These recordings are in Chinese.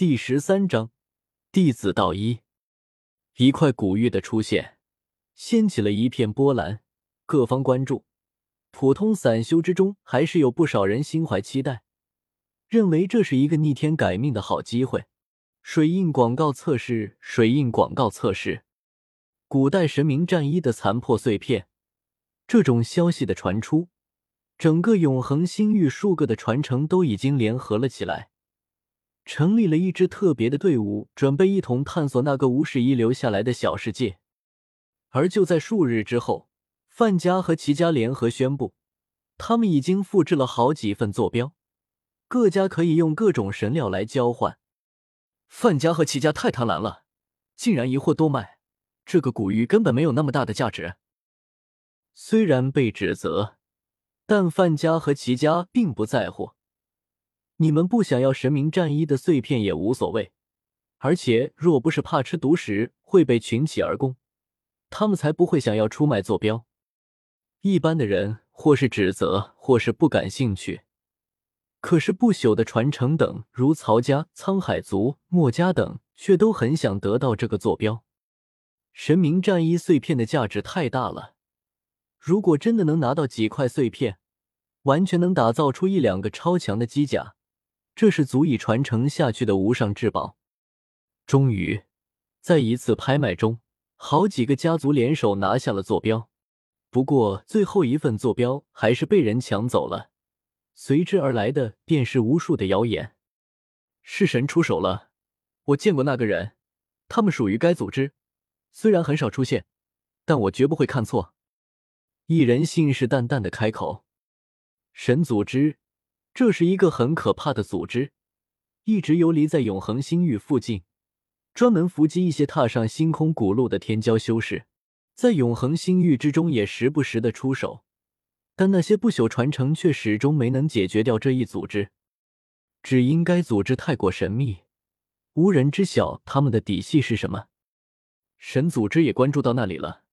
第十三章，弟子道一。一块古玉的出现，掀起了一片波澜，各方关注。普通散修之中，还是有不少人心怀期待，认为这是一个逆天改命的好机会。水印广告测试，水印广告测试，古代神明战衣的残破碎片。这种消息的传出，整个永恒星域数个的传承都已经联合了起来，成立了一支特别的队伍，准备一同探索那个无始遗留下来的小世界。而就在数日之后，范家和齐家联合宣布，他们已经复制了好几份坐标，各家可以用各种神料来交换。范家和齐家太贪婪了，竟然一货多卖，这个古玉根本没有那么大的价值。虽然被指责，但范家和齐家并不在乎。你们不想要神明战衣的碎片也无所谓，而且若不是怕吃独食会被群起而攻，他们才不会想要出卖坐标。一般的人或是指责，或是不感兴趣。可是不朽的传承等，如曹家、沧海族、墨家等，却都很想得到这个坐标。神明战衣碎片的价值太大了。如果真的能拿到几块碎片，完全能打造出一两个超强的机甲，这是足以传承下去的无上至宝。终于，在一次拍卖中，好几个家族联手拿下了坐标。不过，最后一份坐标还是被人抢走了。随之而来的便是无数的谣言：是神出手了。我见过那个人，他们属于该组织，虽然很少出现，但我绝不会看错。一人信誓旦旦的开口：“神组织，这是一个很可怕的组织，一直游离在永恒星域附近，专门伏击一些踏上星空古路的天骄修士，在永恒星域之中也时不时的出手，但那些不朽传承却始终没能解决掉这一组织，只因该组织太过神秘，无人知晓他们的底细是什么。神组织也关注到那里了。”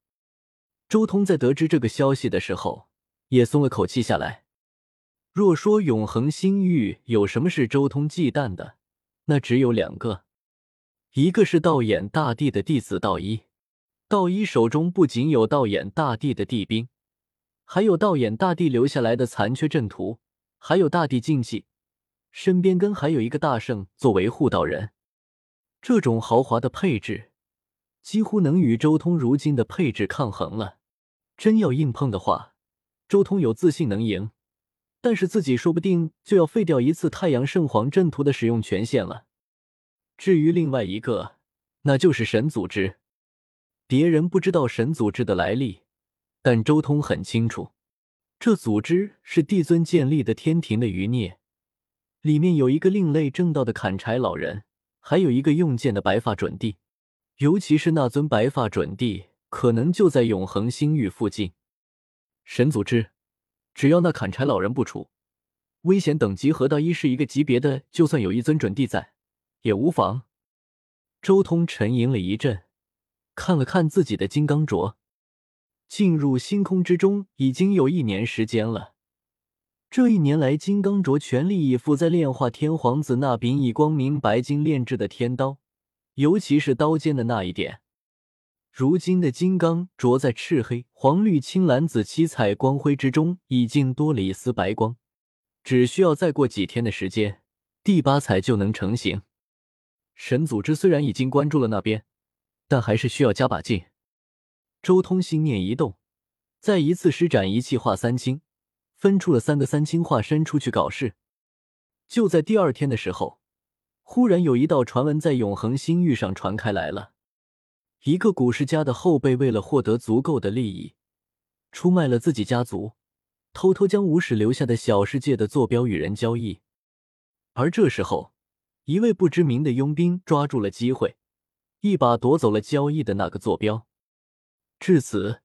周通在得知这个消息的时候，也松了口气下来。若说永恒星域有什么是周通忌惮的，那只有两个，一个是道眼大帝的弟子道一。道一手中不仅有道眼大帝的帝兵，还有道眼大帝留下来的残缺阵图，还有大帝禁忌，身边跟还有一个大圣作为护道人。这种豪华的配置，几乎能与周通如今的配置抗衡了。真要硬碰的话，周通有自信能赢，但是自己说不定就要废掉一次太阳圣皇阵图的使用权限了。至于另外一个，那就是神组织。别人不知道神组织的来历，但周通很清楚，这组织是帝尊建立的天庭的余孽，里面有一个另类正道的砍柴老人，还有一个用剑的白发准帝，尤其是那尊白发准帝。可能就在永恒星域附近。神组织，只要那砍柴老人不出，危险等级和道一是一个级别的，就算有一尊准帝在，也无妨。周通沉吟了一阵，看了看自己的金刚镯，进入星空之中已经有一年时间了。这一年来，金刚镯全力以赴在炼化天皇子那柄以光明白金炼制的天刀，尤其是刀尖的那一点。如今的金刚镯在赤黑、黄绿、青蓝紫七彩光辉之中，已经多了一丝白光，只需要再过几天的时间，第八彩就能成型。神组织虽然已经关注了那边，但还是需要加把劲。周通心念一动，再一次施展一气化三清，分出了三个三清化身出去搞事。就在第二天的时候，忽然有一道传闻在永恒星域上传开来了。一个古世家的后辈为了获得足够的利益，出卖了自己家族，偷偷将无始留下的小世界的坐标与人交易。而这时候，一位不知名的佣兵抓住了机会，一把夺走了交易的那个坐标。至此，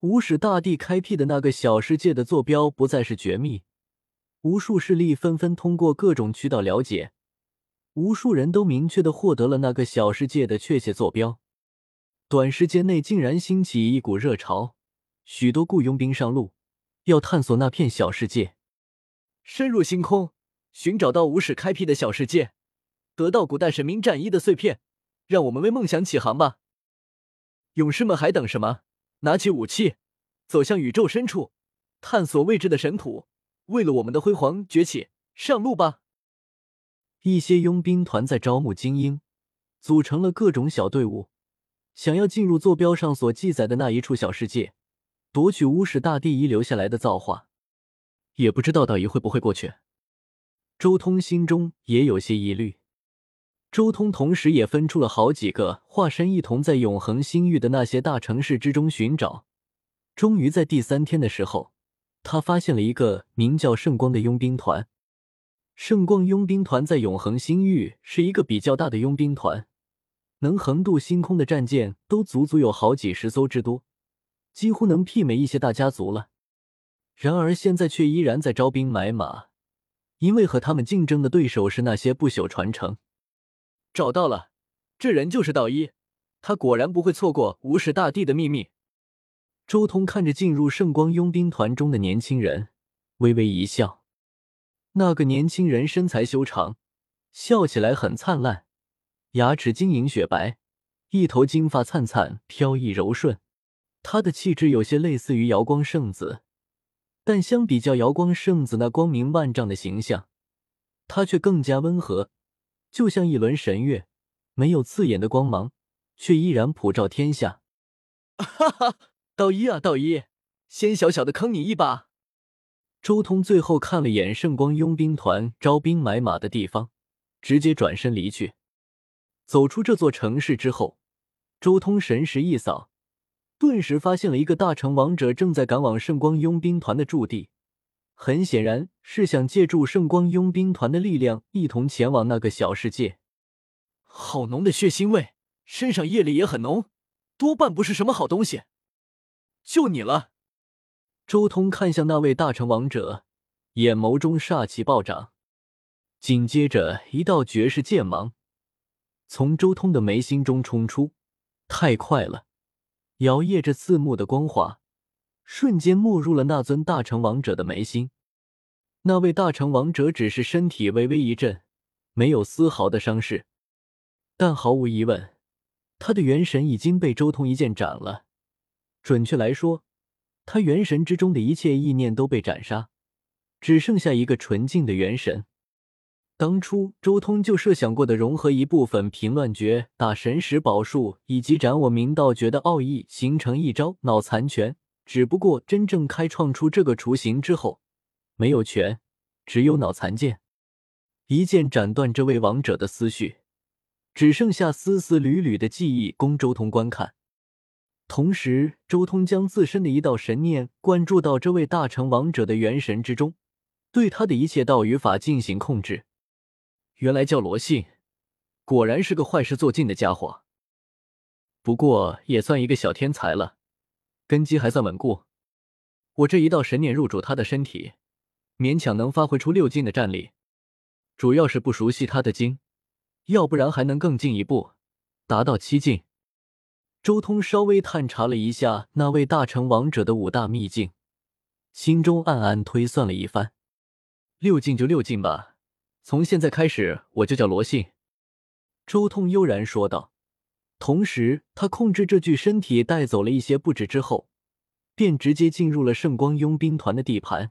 无始大帝开辟的那个小世界的坐标不再是绝密，无数势力纷纷通过各种渠道了解，无数人都明确的获得了那个小世界的确切坐标。短时间内竟然兴起一股热潮，许多雇佣兵上路，要探索那片小世界，深入星空，寻找到无始开辟的小世界，得到古代神明战衣的碎片，让我们为梦想起航吧！勇士们还等什么？拿起武器，走向宇宙深处，探索未知的神土，为了我们的辉煌崛起上路吧！一些佣兵团在招募精英，组成了各种小队伍，想要进入坐标上所记载的那一处小世界，夺取巫史大帝遗留下来的造化。也不知道道仪会不会过去。周通心中也有些疑虑。周通同时也分出了好几个化身，一同在永恒星域的那些大城市之中寻找。终于在第三天的时候，他发现了一个名叫圣光的佣兵团。圣光佣兵团在永恒星域是一个比较大的佣兵团，能横渡星空的战舰都足足有好几十艘之多，几乎能媲美一些大家族了。然而现在却依然在招兵买马，因为和他们竞争的对手是那些不朽传承。找到了，这人就是道一，他果然不会错过无始大帝的秘密。周通看着进入圣光佣兵团中的年轻人，微微一笑。那个年轻人身材修长，笑起来很灿烂，牙齿晶莹雪白，一头金发灿灿飘逸柔顺。他的气质有些类似于瑶光圣子，但相比较瑶光圣子那光明万丈的形象，他却更加温和，就像一轮神月，没有刺眼的光芒，却依然普照天下。哈哈，道一啊，道一，先小小的坑你一把。周通最后看了眼圣光佣兵团招兵买马的地方，直接转身离去。走出这座城市之后，周通神识一扫，顿时发现了一个大成王者正在赶往圣光佣兵团的驻地。很显然是想借助圣光佣兵团的力量，一同前往那个小世界。好浓的血腥味，身上业力也很浓，多半不是什么好东西。就你了。周通看向那位大成王者，眼眸中煞气暴涨，紧接着一道绝世剑芒从周通的眉心中冲出，太快了，摇曳着刺目的光华，瞬间没入了那尊大成王者的眉心。那位大成王者只是身体微微一震，没有丝毫的伤势，但毫无疑问，他的元神已经被周通一剑斩了。准确来说，他元神之中的一切意念都被斩杀，只剩下一个纯净的元神。当初周通就设想过的融合一部分平乱诀、打神识宝术以及斩我明道诀的奥义，形成一招脑残拳。只不过真正开创出这个雏形之后，没有拳，只有脑残剑，一剑斩断这位王者的思绪，只剩下丝丝缕缕的记忆供周通观看。同时，周通将自身的一道神念灌注到这位大成王者的元神之中，对他的一切道与法进行控制。原来叫罗信，果然是个坏事做尽的家伙。不过也算一个小天才了，根基还算稳固。我这一道神念入主他的身体，勉强能发挥出六境的战力。主要是不熟悉他的经，要不然还能更进一步，达到七境。周通稍微探查了一下那位大成王者的五大秘境，心中暗暗推算了一番，六境就六境吧，从现在开始我就叫罗信。周通悠然说道，同时他控制这具身体带走了一些布置之后，便直接进入了圣光佣兵团的地盘。